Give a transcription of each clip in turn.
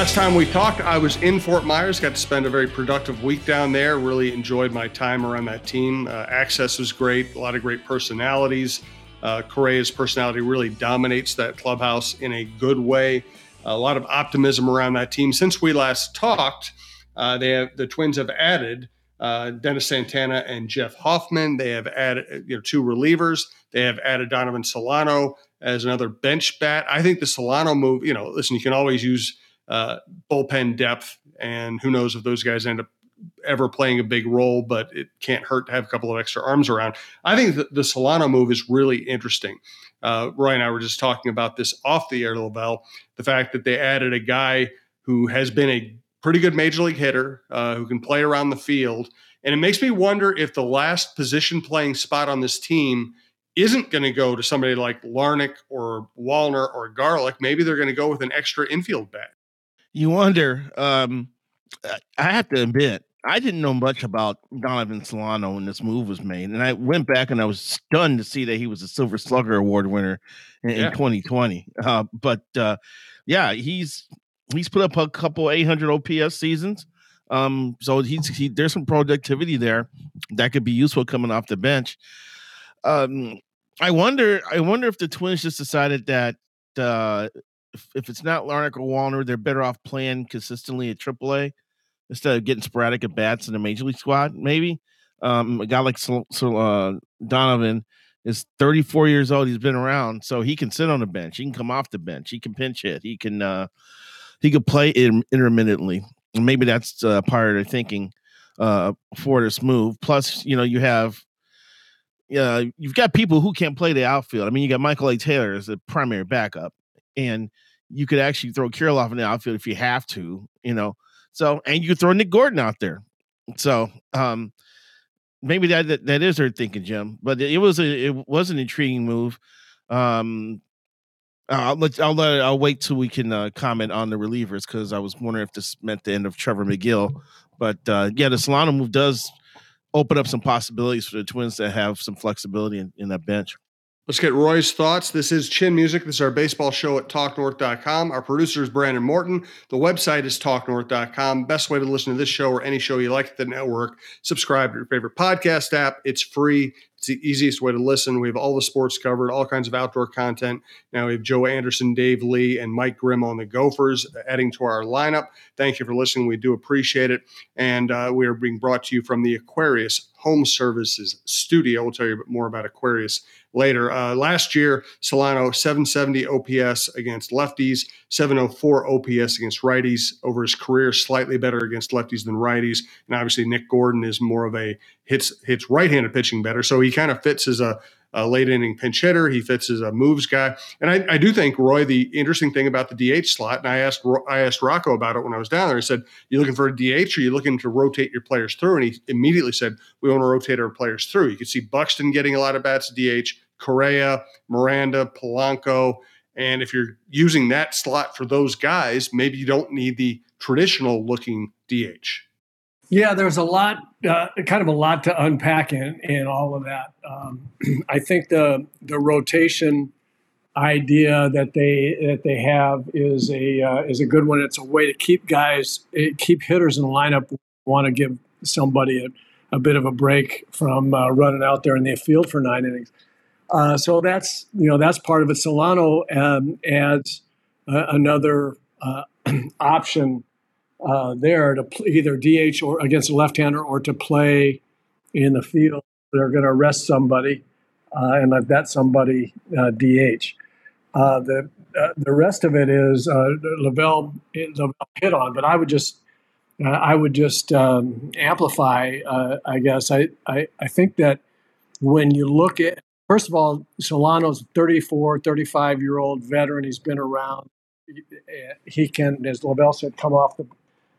Last time we talked, I was in Fort Myers, got to spend a very productive week down there. Really enjoyed my time around that team. Uh, access was great, a lot of great personalities. Uh, Correa's personality really dominates that clubhouse in a good way. A lot of optimism around that team. Since we last talked, uh, they have the Twins have added uh, Dennis Santana and Jeff Hoffman. They have added you know two relievers. They have added Donovan Solano as another bench bat. I think the Solano move. You know, listen, you can always use uh, bullpen depth, and who knows if those guys end up ever playing a big role, but it can't hurt to have a couple of extra arms around. I think the, Solano move is really interesting. Uh, Roy and I were just talking about this off the air, Lavelle. The fact that they added a guy who has been a pretty good major league hitter, uh, who can play around the field, and it makes me wonder if the last position playing spot on this team isn't going to go to somebody like Larnach or Wallner or Garlick. Maybe they're going to go with an extra infield bat you wonder. Um, I have to admit, I didn't know much about Donovan Solano when this move was made, and I went back and I was stunned to see that he was a Silver Slugger Award winner in, yeah. in 2020. Uh, but uh, yeah, he's he's put up a couple 800 OPS seasons. Um, so he's he, there's some productivity there that could be useful coming off the bench. Um, I wonder, I wonder if the Twins just decided that uh, if, if it's not Larnach or Wallner, they're better off playing consistently at AAA instead of getting sporadic at bats in the major league squad. Maybe um, a guy like so, so, uh, Donovan is 34 years old. He's been around, so he can sit on the bench. He can come off the bench. He can pinch hit. He can uh, he could play in, intermittently. And maybe that's uh, part of thinking uh, for this move. Plus, you know, you have uh, you've got people who can't play the outfield. I mean, you got Michael A. Taylor as the primary backup and you could actually throw Kirilloff in the outfield if you have to, you know. So and you throw Nick Gordon out there. So um maybe that that, that is her thinking, Jim. But it was a it was an intriguing move. Um I'll let I'll let I'll wait till we can uh, comment on the relievers because I was wondering if this meant the end of Trevor Megill. But uh, yeah, the Solano move does open up some possibilities for the Twins to have some flexibility in, in that bench. Let's get Roy's thoughts. This is Chin Music. This is our baseball show at talknorth.com. Our producer is Brandon Morton. The website is talknorth.com. Best way to listen to this show or any show you like at the network, subscribe to your favorite podcast app. It's free. It's the easiest way to listen. We have all the sports covered, all kinds of outdoor content. Now we have Joe Anderson, Dave Lee, and Mike Grimm on the Gophers adding to our lineup. Thank you for listening. We do appreciate it. And uh, we are being brought to you from the Aquarius Home Services Studio. We'll tell you a bit more about Aquarius later. Uh, last year, Solano 770 OPS against lefties, 704 OPS against righties. Over his career, slightly better against lefties than righties. And obviously, Nick Gordon is more of a hits hits right-handed pitching better, so he kind of fits as a a late inning pinch hitter. He fits as a moves guy, and I, I, do think Roy. The interesting thing about the DH slot, and I asked I asked Rocco about it when I was down there. I said, "You looking for a DH, or you looking to rotate your players through?" And he immediately said, "We want to rotate our players through." You could see Buxton getting a lot of bats at DH, Correa, Miranda, Polanco, and if you're using that slot for those guys, maybe you don't need the traditional looking DH. Yeah, there's a lot, uh, kind of a lot to unpack in, in all of that. Um, I think the the rotation idea that they that they have is a uh, is a good one. It's a way to keep guys, eh, keep hitters in the lineup. Want to give somebody a, a bit of a break from uh, running out there in the field for nine innings. Uh, so that's you know that's part of it. Solano um, adds uh, another uh, option uh, there to pl- either DH or against a left-hander or to play in the field. They're going to arrest somebody uh, and that somebody uh, DH. Uh, the uh, the rest of it is Lavelle, Lavelle hit on, but I would just I would just um, amplify. I guess I, I I think that when you look at first of all, Solano's 34, 35 year old veteran. He's been around. He can, as Lavelle said, come off the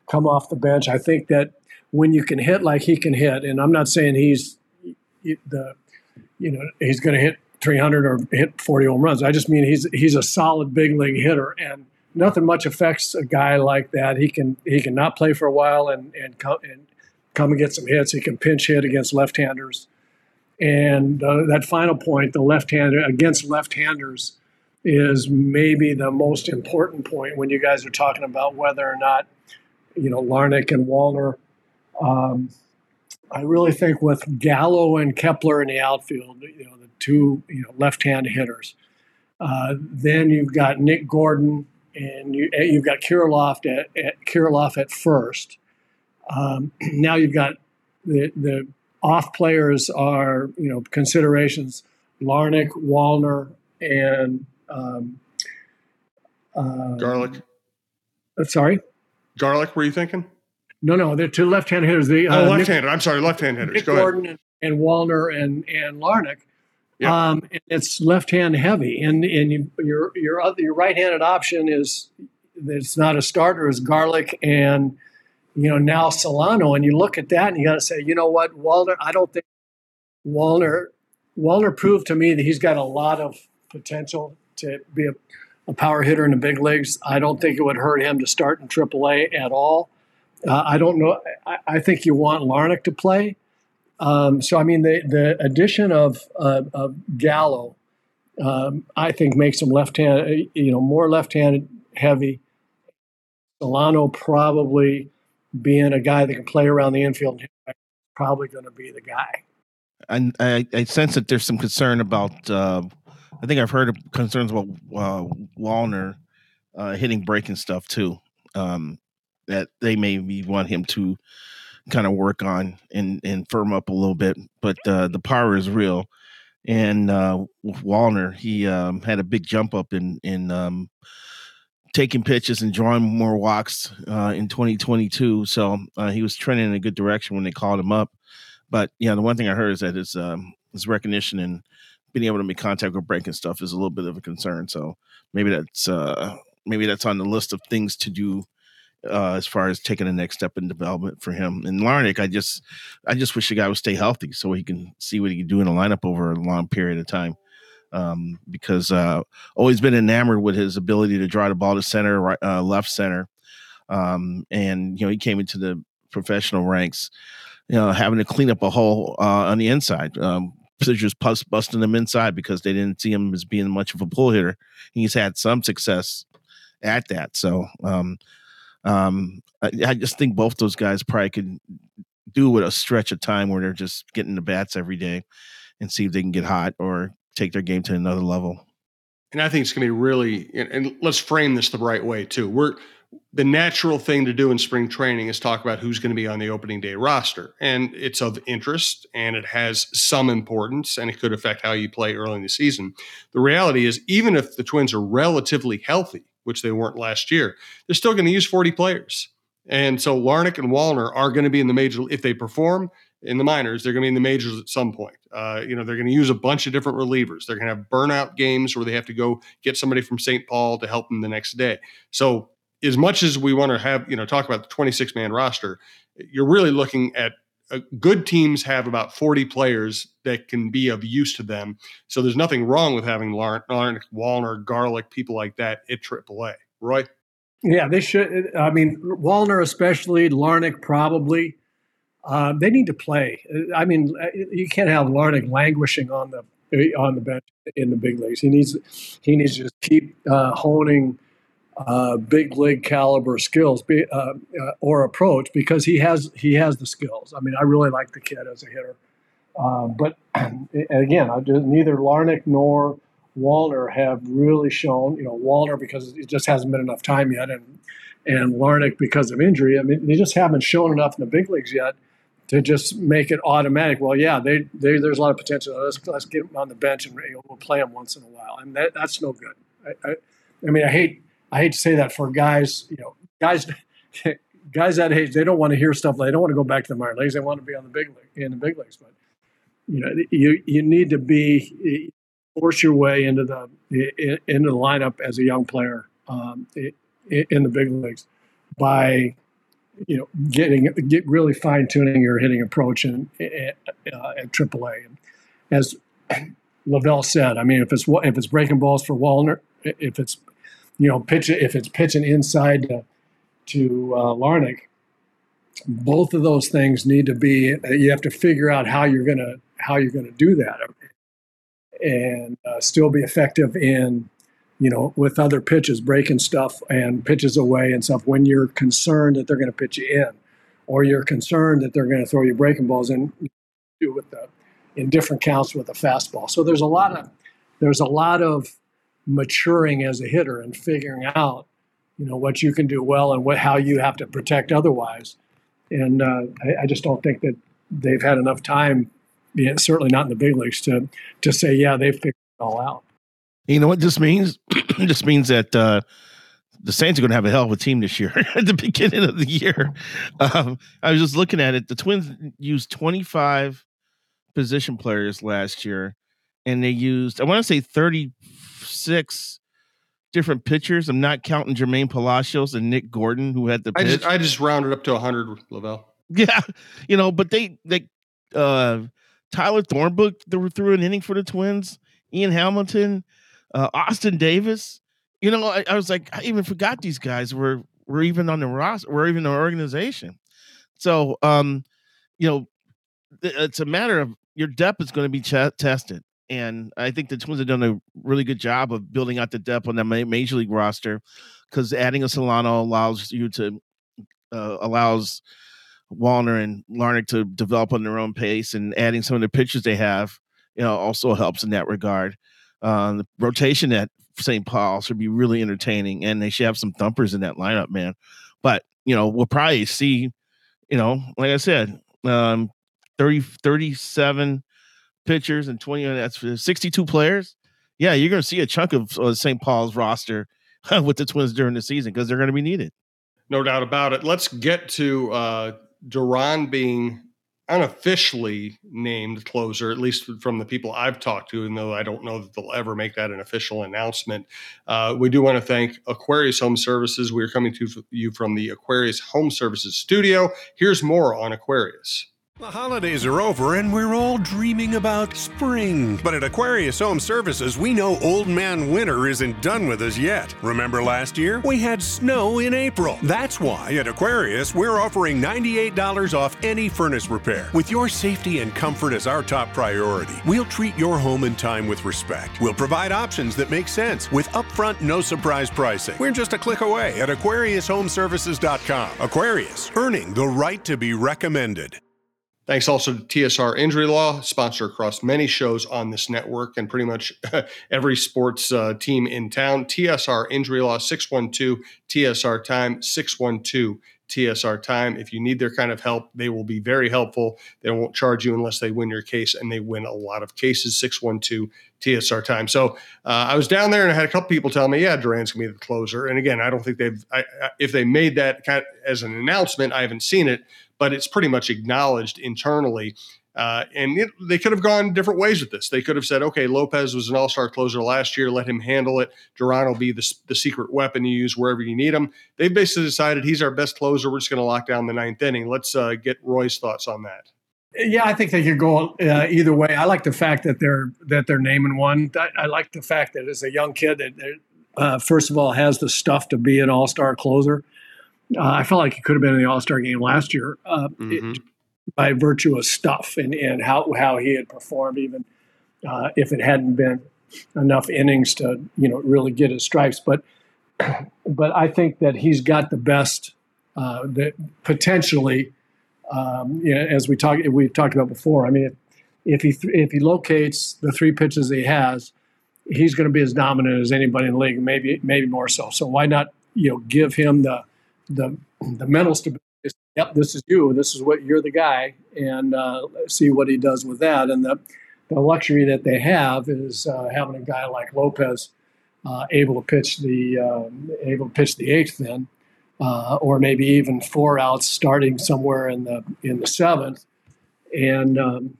come off the bench. I think that when you can hit like he can hit, and I'm not saying he's the, you know, he's going to hit 300 or hit 40 home runs. I just mean he's he's a solid big league hitter, and nothing much affects a guy like that. He can he can not play for a while and and come and come and get some hits. He can pinch hit against left-handers, and uh, that final point, the left-hander against left-handers. is maybe the most important point when you guys are talking about whether or not, you know, Larnach and Wallner. Um, I really think with Gallo and Kepler in the outfield, you know, the two you know left-hand hitters. Uh, then you've got Nick Gordon and you, you've got Kirilloff at, at Kirilloff at first. Um, now you've got the the off players are you know considerations Larnach, Wallner, and um, uh, Garlick. Uh, sorry, Garlick. Were you thinking? No, no, they're two left-hand hitters. The, uh, oh, left-handed. I'm sorry, left-hand hitters. Nick Go Gordon ahead. And, and Wallner and and Larnach. Um, it's left-hand heavy, and and you, your your other, your right-handed option is it's not a starter is Garlick and you know now Solano, and you look at that and you got to say, you know what, Wallner. I don't think Wallner Wallner proved to me that he's got a lot of potential to be a, a power hitter in the big leagues. I don't think it would hurt him to start in AAA at all. Uh, I don't know. I, I, think you want Larnach to play. Um, so I mean, the the addition of uh, of Gallo, um, I think makes him left hand, you know, more left handed heavy. Solano probably being a guy that can play around the infield, probably going to be the guy. And I, I, sense that there's some concern about. Uh, I think I've heard concerns about uh, Wallner uh, hitting breaking stuff too. Um, that they maybe want him to kind of work on and and firm up a little bit. But uh, the power is real. And uh, Wallner, he um, had a big jump up in in um, taking pitches and drawing more walks uh, in 2022. So uh, he was trending in a good direction when they called him up. But yeah, the one thing I heard is that his um, his recognition and being able to make contact with breaking stuff is a little bit of a concern. So maybe that's uh, maybe that's on the list of things to do uh, as far as taking the next step in development for him. And Larnach, I just, I just wish the guy would stay healthy so he can see what he can do in a lineup over a long period of time. Um, because uh, always been enamored with his ability to draw the ball to center, right, uh, left center, um, and you know he came into the professional ranks, you know, having to clean up a hole uh, on the inside. Um, just busting them inside because they didn't see him as being much of a pull hitter. He's had some success at that. So um, um, I, I, just think both those guys probably could do with a stretch of time where they're just getting the bats every day and see if they can get hot or take their game to another level. And I think it's going to be really, and, and let's frame this the right way too. We're the natural thing to do in spring training is talk about who's going to be on the opening day roster. And it's of interest and it has some importance and it could affect how you play early in the season. The reality is, even if the Twins are relatively healthy, which they weren't last year, they're still going to use 40 players. And so Larnach and Wallner are going to be in the major if they perform in the minors, they're going to be in the majors at some point. Uh, you know, they're going to use a bunch of different relievers. They're going to have burnout games where they have to go get somebody from St. Paul to help them the next day. So, as much as we want to have, you know, talk about the 26 man roster, you're really looking at uh, good teams have about 40 players that can be of use to them. So there's nothing wrong with having Larnach, Wallner, Garlick, people like that at AAA. Roy? Yeah, they should. I mean, Wallner especially, Larnach probably. Uh, they need to play. I mean, you can't have Larnach languishing on the on the bench in the big leagues. He needs he needs to just keep uh, honing – uh, big league caliber skills be, uh, uh, or approach because he has he has the skills. I mean, I really like the kid as a hitter. Uh, but again, neither Larnach nor Wallner have really shown. You know, Wallner because it just hasn't been enough time yet, and and Larnach because of injury. I mean, they just haven't shown enough in the big leagues yet to just make it automatic. Well, yeah, they, they there's a lot of potential. Let's let's get them on the bench and we'll play them once in a while. And that, that's no good. I, I, I mean, I hate I hate to say that for guys, you know, guys, guys that age, they don't want to hear stuff. They don't want to go back to the minor leagues. They want to be on the big league in the big leagues. But you know, you you need to be eh, force your way into the eh, eh, into the lineup as a young player um, in the big leagues by you know getting get really fine tuning your hitting approach in, uh, at AAA. And as Lavelle said, I mean, if it's if it's breaking balls for Wallner, if it's you know, pitch it if it's pitching inside to, to uh, Larnach. Both of those things need to be. You have to figure out how you're gonna how you're gonna do that, and uh, still be effective in you know, with other pitches, breaking stuff and pitches away and stuff when you're concerned that they're to pitch you in, or you're concerned that they're to throw you breaking balls in, do with the in different counts with a fastball. So there's a lot of there's a lot of maturing as a hitter and figuring out, you know, what you can do well and what how you have to protect otherwise. And uh, I, I just don't think that they've had enough time, certainly not in the big leagues, to to say, yeah, they've figured it all out. You know what this means? this means that uh, the Saints are going to have a hell of a team this year at the beginning of the year. Um, I was just looking at it. The Twins used 25 position players last year, and they used, I want to say 36 different pitchers. I'm not counting Jermaine Palacios and Nick Gordon, who had the pitch. I just, I just rounded up to 100, Lavelle. Yeah. You know, but they, they, uh, Tyler Thornburg threw an inning for the Twins, Ian Hamilton uh, Austin Davis. You know, I, I, was like, I even forgot these guys were were even on the roster, were even the organization. So, um, you know, it's a matter of your depth is going to be ch- tested, and I think the Twins have done a really good job of building out the depth on the major league roster because adding a Solano allows you to uh, allows Wallner and Larnach to develop on their own pace, and adding some of the pitchers they have, you know, also helps in that regard. Uh, the rotation at St. Paul should be really entertaining, and they should have some thumpers in that lineup, man. But you know, we'll probably see, you know, like I said, um, 30, 37 pitchers and 20, that's 62 players. Yeah, you're going to see a chunk of uh, St. Paul's roster with the Twins during the season because they're going to be needed. No doubt about it. Let's get to uh, Duran being unofficially named closer, at least from the people I've talked to, and though I don't know that they'll ever make that an official announcement. Uh, we do want to thank Aquarius Home Services. We are coming to you from the Aquarius Home Services studio. Here's more on Aquarius. The holidays are over and we're all dreaming about spring. But at Aquarius Home Services, we know Old Man Winter isn't done with us yet. Remember last year? We had snow in April. That's why at Aquarius, we're offering $98 off any furnace repair. With your safety and comfort as our top priority, we'll treat your home and time with respect. We'll provide options that make sense with upfront, no surprise pricing. We're just a click away at AquariusHomeservices.com. Aquarius, earning the right to be recommended. Thanks also to TSR Injury Law, sponsor across many shows on this network and pretty much every sports uh, team in town. TSR Injury Law, 612 TSR Time, 612 TSR Time. If you need their kind of help, they will be very helpful. They won't charge you unless they win your case, and they win a lot of cases. 612 TSR Time. So uh, I was down there and I had a couple people tell me, yeah, Duran's going to be the closer. And again, I don't think they've, I, if they made that kind of, as an announcement, I haven't seen it but it's pretty much acknowledged internally. Uh, and it, they could have gone different ways with this. They could have said, okay, Lopez was an all star closer last year. Let him handle it. Duran will be the, the secret weapon you use wherever you need him. They've basically decided he's our best closer. We're just going to lock down the ninth inning. Let's uh, get Roy's thoughts on that. Yeah, I think they could go uh, either way. I like the fact that they're that they're naming one. I, I like the fact that as a young kid that uh, first of all has the stuff to be an all star closer. Uh, I felt like he could have been in the All Star game last year uh, mm-hmm. it, by virtue of stuff and, and how how he had performed, even uh, if it hadn't been enough innings to you know really get his stripes. But but I think that he's got the best uh, that potentially, um, you know, as we talked we've talked about before. I mean, if, if he th- if he locates the three pitches he has, he's going to be as dominant as anybody in the league, maybe maybe more so. So why not you know give him the the the mental stability. Is, yep, this is you. This is what you're the guy, and uh, see what he does with that. And the the luxury that they have is uh, having a guy like Lopez uh, able to pitch the um, able to pitch the eighth then, uh, or maybe even four outs starting somewhere in the in the seventh, and um,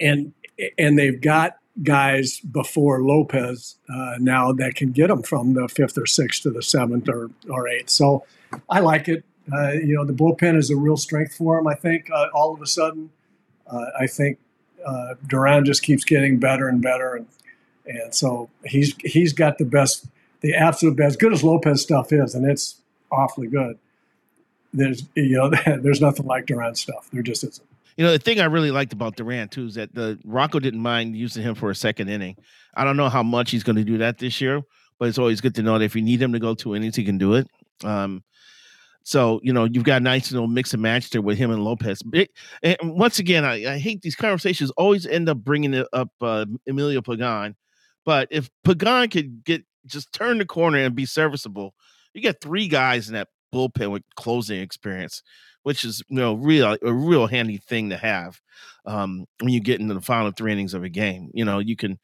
and and they've got guys before Lopez uh, now that can get them from the fifth or sixth to the seventh or, or eighth. So I like it. Uh, you know, the bullpen is a real strength for him. I think uh, all of a sudden, uh, I think uh, Duran just keeps getting better and better, and and so he's he's got the best, the absolute best. Good as Lopez stuff is, and it's awfully good. There's you know there's nothing like Duran stuff. There just isn't. You know, the thing I really liked about Duran too is that the Rocco didn't mind using him for a second inning. I don't know how much he's going to do that this year, but it's always good to know that if you need him to go two innings, he can do it. Um, so you know you've got a nice little mix and match there with him and Lopez. and once again, I, I, hate these conversations always end up bringing it up uh, Emilio Pagan, but if Pagan could get just turn the corner and be serviceable, you get three guys in that bullpen with closing experience, which is you know real a real handy thing to have um, when you get into the final three innings of a game. You know you can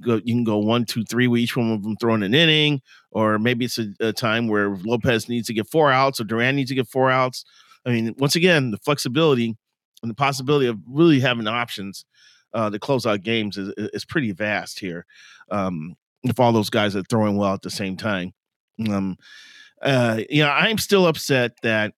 go you can go one, two, three with each one of them throwing an inning, or maybe it's a, a, time where Lopez needs to get four outs or Duran needs to get four outs. I mean, once again, the flexibility and the possibility of really having options uh, to close out games is, is pretty vast here. Um, if all those guys are throwing well at the same time. Um, uh, you know, I'm still upset that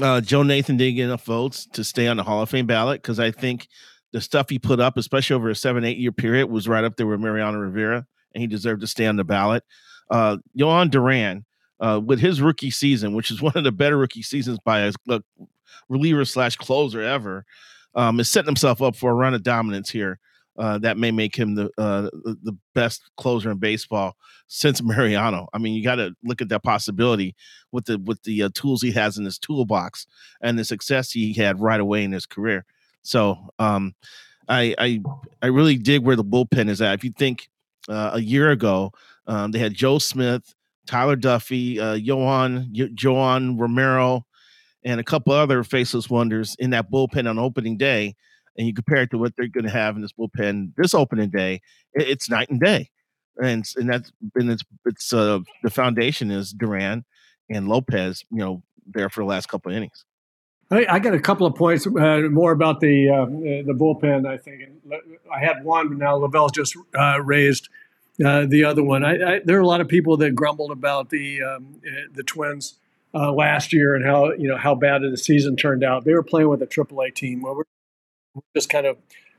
uh, Joe Nathan didn't get enough votes to stay on the Hall of Fame ballot because I think the stuff he put up, especially over a seven, eight year period, was right up there with Mariano Rivera, and he deserved to stay on the ballot. Uh, Jhoan Duran, uh, with his rookie season, which is one of the better rookie seasons by a, a reliever slash closer ever, um, is setting himself up for a run of dominance here. Uh, that may make him the uh, the best closer in baseball since Mariano. I mean, you got to look at that possibility with the with the uh, tools he has in his toolbox and the success he had right away in his career. So um, I, I I really dig where the bullpen is at. If you think uh, a year ago, um, they had Joe Smith, Tyler Duffey, uh, Johan Johan Romero, and a couple other faceless wonders in that bullpen on opening day, and you compare it to what they're going to have in this bullpen this opening day, it, it's night and day. And and that's and it's it's uh, the foundation is Duran and Lopez, you know, there for the last couple of innings. I, I got a couple of points uh, more about the uh, the bullpen. I think I had one, but now Lavelle just uh, raised uh, the other one. I, I, there are a lot of people that grumbled about the um, uh, the Twins uh, last year and how you know how bad the season turned out. They were playing with a AAA team. Well, we're just kind of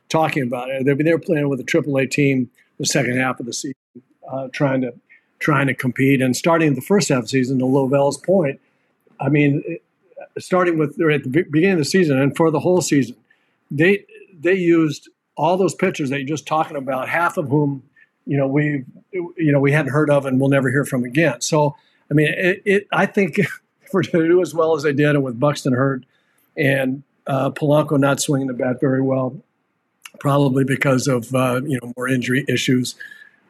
talking about it. They, were playing with a AAA team the second half of the season, uh, trying to trying to compete. And starting the first half of the season, to Lavelle's point, I mean. Starting with at the beginning of the season and for the whole season, they they used all those pitchers that you're just talking about, half of whom you know we you know we hadn't heard of and we'll never hear from again. So I mean, it, it I think for to do as well as they did, and with Buxton hurt and uh, Polanco not swinging the bat very well, probably because of uh, you know more injury issues.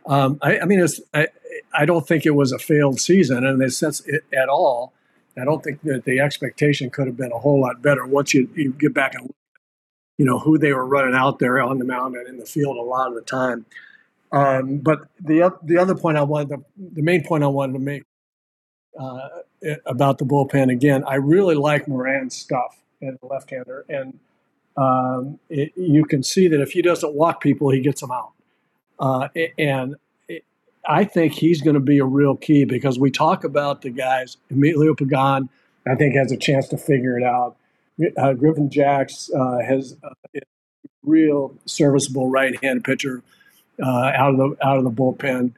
Um, I, I, mean, I I don't think it was a failed season, and it's sense at all. I don't think that the expectation could have been a whole lot better once you, you get back and you know who they were running out there on the mound and in the field a lot of the time. Um, but the the other point I wanted to, the main point I wanted to make uh, about the bullpen again, I really like Moran's stuff and the left-hander, and um, it, you can see that if he doesn't walk people, he gets them out. Uh, and I think he's going to be a real key because we talk about the guys. Emilio Pagan, I think, has a chance to figure it out. Uh, Griffin Jax uh, has a real serviceable right-hand pitcher uh, out of the out of the bullpen,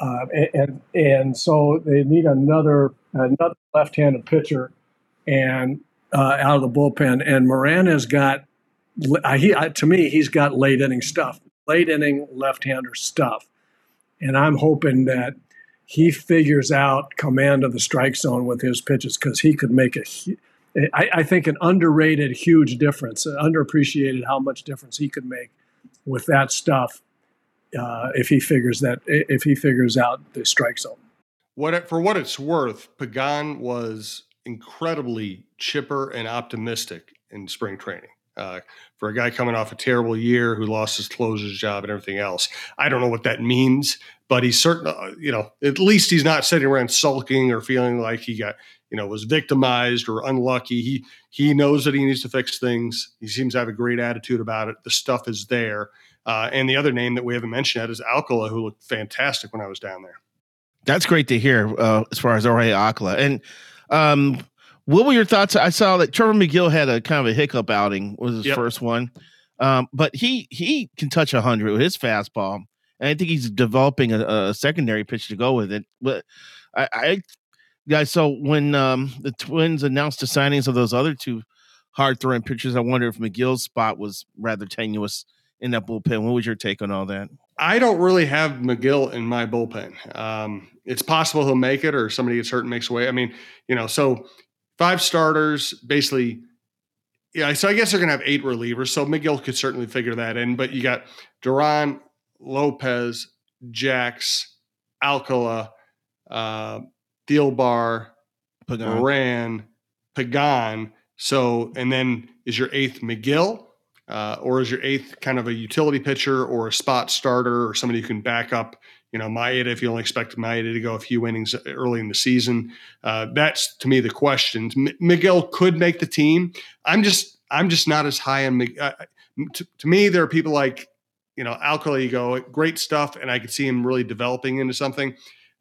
uh, and and so they need another another left-handed pitcher, and uh, out of the bullpen. And Moran has got, he to me, he's got late inning stuff, late inning left-hander stuff and I'm hoping that he figures out command of the strike zone with his pitches because he could make a, I, I think, an underrated, huge difference, underappreciated how much difference he could make with that stuff uh, if he figures that if he figures out the strike zone. What for what it's worth, Pagan was incredibly chipper and optimistic in spring training uh, for a guy coming off a terrible year who lost his closer's job and everything else. I don't know what that means, but he's certainly, uh, you know, at least he's not sitting around sulking or feeling like he got, you know, was victimized or unlucky. He he knows that he needs to fix things. He seems to have a great attitude about it. The stuff is there. Uh, and the other name that we haven't mentioned yet is Alcala, who looked fantastic when I was down there. That's great to hear uh, as far as Jorge Alcala. And um, what were your thoughts? I saw that Trevor Megill had a kind of a hiccup outing was his yep. first one, um, but he he can touch hundred with his fastball, and I think he's developing a, a, secondary pitch to go with it. But I, I guys, so when um, the Twins announced the signings of those other two hard throwing pitchers, I wonder if Megill's spot was rather tenuous in that bullpen. What was your take on all that? I don't really have Megill in my bullpen. Um, it's possible he'll make it, or somebody gets hurt and makes away. I mean, you know, so five starters, basically. Yeah, so I guess they're gonna have eight relievers. So Megill could certainly figure that in. But you got Duran, Lopez, Jax, Alcala, uh, Thielbar, Pagan. Moran, Pagan. So, and then is your eighth Megill, uh, or is your eighth kind of a utility pitcher or a spot starter or somebody who can back up? You know, Maeda, if you only expect Maeda to go a few innings early in the season, uh, that's to me the question. M- Megill could make the team. I'm just, I'm just not as high on. Meg- uh, to, to me, there are people like, you know, Alcala. You go great stuff, and I could see him really developing into something.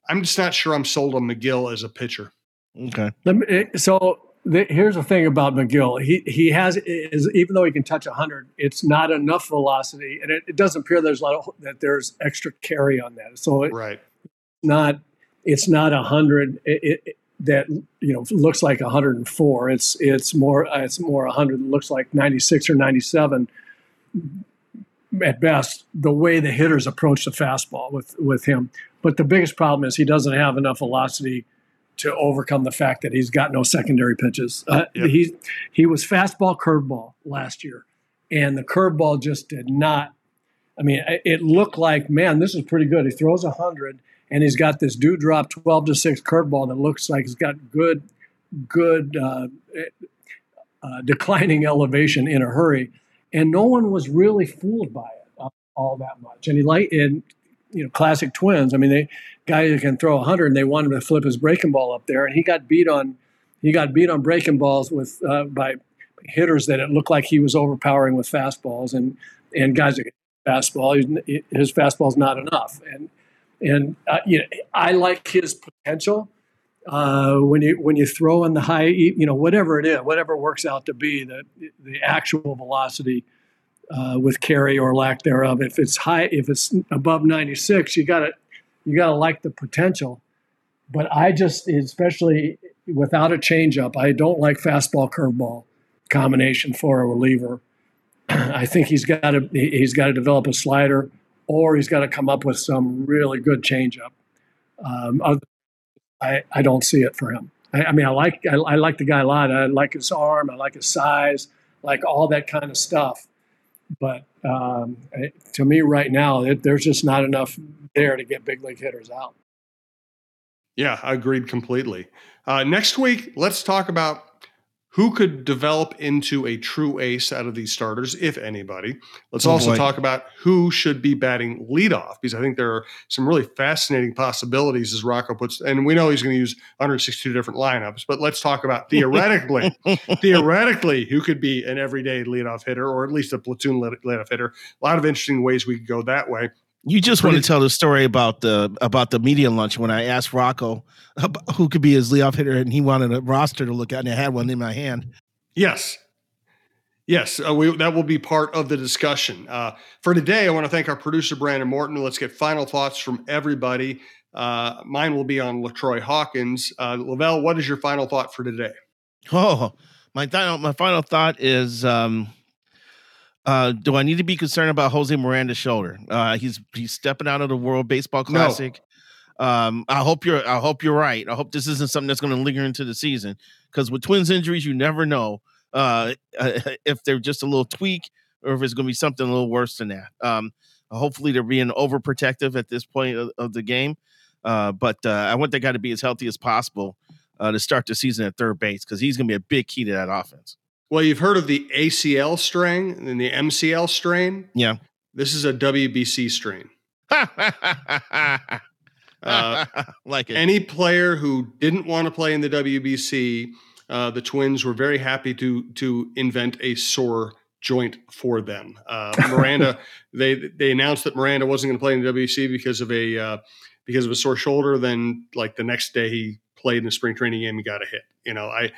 I'm just not sure I'm sold on Megill as a pitcher. Okay. Let me, eh, so the, here's the thing about Megill. He he has is even though he can touch 100, it's not enough velocity, and it, it doesn't appear there's a lot of that there's extra carry on that. So it, Right. not it's not 100 it, it, that you know looks like 104. It's it's more it's more 100 looks like 96 or 97 at best. The way the hitters approach the fastball with with him, but the biggest problem is he doesn't have enough velocity to overcome the fact that he's got no secondary pitches. Uh, Yep. He he was fastball curveball last year, and the curveball just did not. I mean, it- looked like man, this is pretty good. He throws hundred, and he's got this dewdrop twelve to six curveball that looks like he's got good, good uh, uh, declining elevation in a hurry, and no one was really fooled by it all that much. And he like and you know, classic twins. I mean, they guy who can throw a hundred, and they want him to flip his breaking ball up there, and he got beat on he got beat on breaking balls with uh, by hitters that it looked like he was overpowering with fastballs and and guys that fastball his fastball's not enough and and uh, you know I like his potential uh, when you when you throw in the high you know whatever it is whatever it works out to be the the actual velocity uh, with carry or lack thereof if it's high if it's above 96 you got to you got to like the potential but I just especially without a changeup I don't like fastball curveball combination for a reliever I think he's got to he's got to develop a slider, or he's got to come up with some really good changeup. Um, I I don't see it for him. I, I mean, I like I, I like the guy a lot. I like his arm. I like his size. Like all that kind of stuff. But um, to me, right now, it, there's just not enough there to get big league hitters out. Yeah, I agreed completely. Uh, next week, let's talk about who could develop into a true ace out of these starters, if anybody. Let's Oh, also boy. talk about who should be batting leadoff, because I think there are some really fascinating possibilities as Rocco puts. And we know he's going to use 162 different lineups, but let's talk about theoretically, theoretically, who could be an everyday leadoff hitter, or at least a platoon leadoff hitter. A lot of interesting ways we could go that way. You just want to tell the story about the about the media lunch when I asked Rocco who could be his leadoff hitter, and he wanted a roster to look at, and I had one in my hand. Yes. Yes, uh, we, that will be part of the discussion. Uh, for today, I want to thank our producer, Brandon Morton. Let's get final thoughts from everybody. Uh, mine will be on LaTroy Hawkins. Uh, Lavelle, what is your final thought for today? Oh, my final my final thought is um uh do I need to be concerned about Jose Miranda's shoulder? Uh he's he's stepping out of the World Baseball No. Classic. Um I hope you're I hope you're right. I hope this isn't something that's going to linger into the season cuz with twins injuries you never know uh if they're just a little tweak or if it's going to be something a little worse than that. Um hopefully they're being overprotective at this point of, of the game. Uh but uh I want that guy to be as healthy as possible uh, to start the season at third base because he's going to be a big key to that offense. Well, you've heard of the ACL strain and the MCL strain. Yeah. This is a WBC strain. Uh, like it. Any player who didn't want to play in the WBC, uh, the Twins were very happy to to invent a sore joint for them. Uh, Miranda, they they announced that Miranda wasn't going to play in the WBC because of a uh, because of a sore shoulder. Then, like the next day, he played in a spring training game and got a hit. You know, I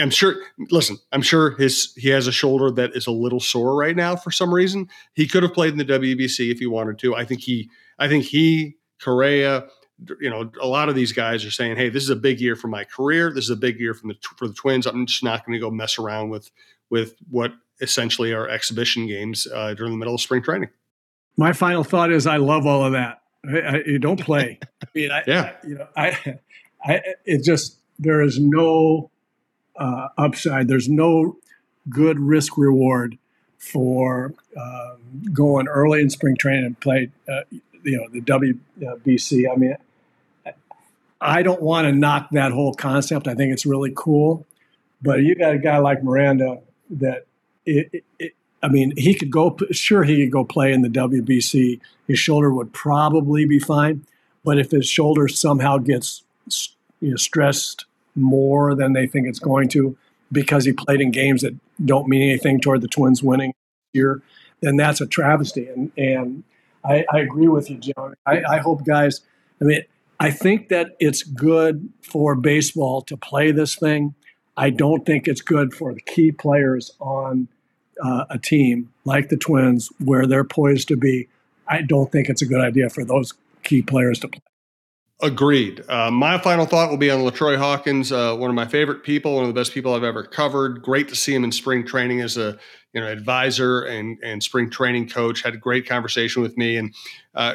I'm sure. Listen, I'm sure his he has a shoulder that is a little sore right now for some reason. He could have played in the WBC if he wanted to. I think he I think he Correa you know, a lot of these guys are saying, "Hey, this is a big year for my career. This is a big year from the for the Twins. I'm just not going to go mess around with with what essentially are exhibition games uh, during the middle of spring training." My final thought is I love all of that. I, I, you don't play. I mean, I, yeah. You know, I, I, it just there is no uh, upside. There's no good risk reward for um, going early in spring training and play, uh, you know, the WBC. I mean, I don't want to knock that whole concept. I think it's really cool, but you got a guy like Miranda that, it, it, I mean, he could go. Sure, he could go play in the WBC. His shoulder would probably be fine, but if his shoulder somehow gets you know, stressed more than they think it's going to, because he played in games that don't mean anything toward the Twins winning here, then that's a travesty. And and I, I agree with you, Joe. I, I hope guys. I mean, I think that it's good for baseball to play this thing. I don't think it's good for the key players on uh, a team like the Twins, where they're poised to be. I don't think it's a good idea for those key players to play. Agreed. Uh, my final thought will be on LaTroy Hawkins, uh, one of my favorite people, one of the best people I've ever covered. Great to see him in spring training as a you know advisor and and spring training coach. Had a great conversation with me and uh,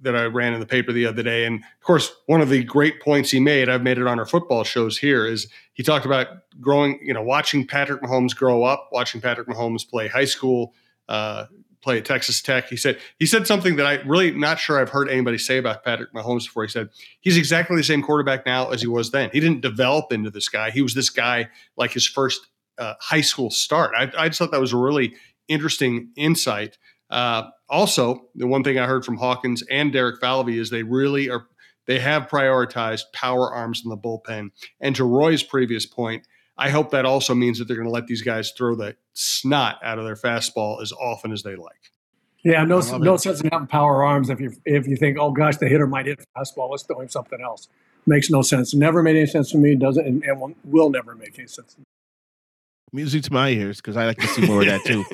that I ran in the paper the other day. And of course, one of the great points he made, I've made it on our football shows here, is he talked about growing, you know, watching Patrick Mahomes grow up, watching Patrick Mahomes play high school, uh, play at Texas Tech. He said he said something that I really not sure I've heard anybody say about Patrick Mahomes before. He said he's exactly the same quarterback now as he was then. He didn't develop into this guy. He was this guy like his first uh, high school start. I, I, just thought that was a really interesting insight. Uh, also, the one thing I heard from Hawkins and Derek Falvey is they really are they have prioritized power arms in the bullpen. And to Roy's previous point, I hope that also means that they're going to let these guys throw the snot out of their fastball as often as they like. Yeah, no, no sense in having power arms if you if you think, oh gosh, the hitter might hit fastball. Let's throw him something else. Makes no sense. Never made any sense to me. Doesn't and, and will never make any sense. Music to my ears because I like to see more of that too.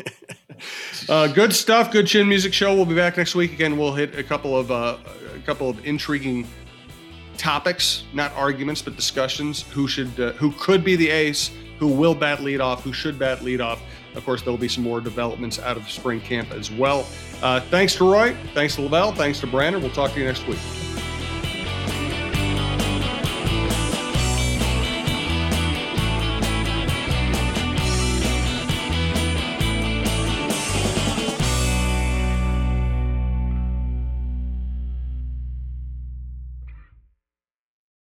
uh, good stuff. Good chin music show. We'll be back next week again. We'll hit a couple of uh, a couple of intriguing topics, not arguments, but discussions. Who should, uh, who could be the ace? Who will bat lead off? Who should bat lead off? Of course, there'll be some more developments out of spring camp as well. Uh, thanks to Roy. Thanks to Lavelle. Thanks to Brandon. We'll talk to you next week.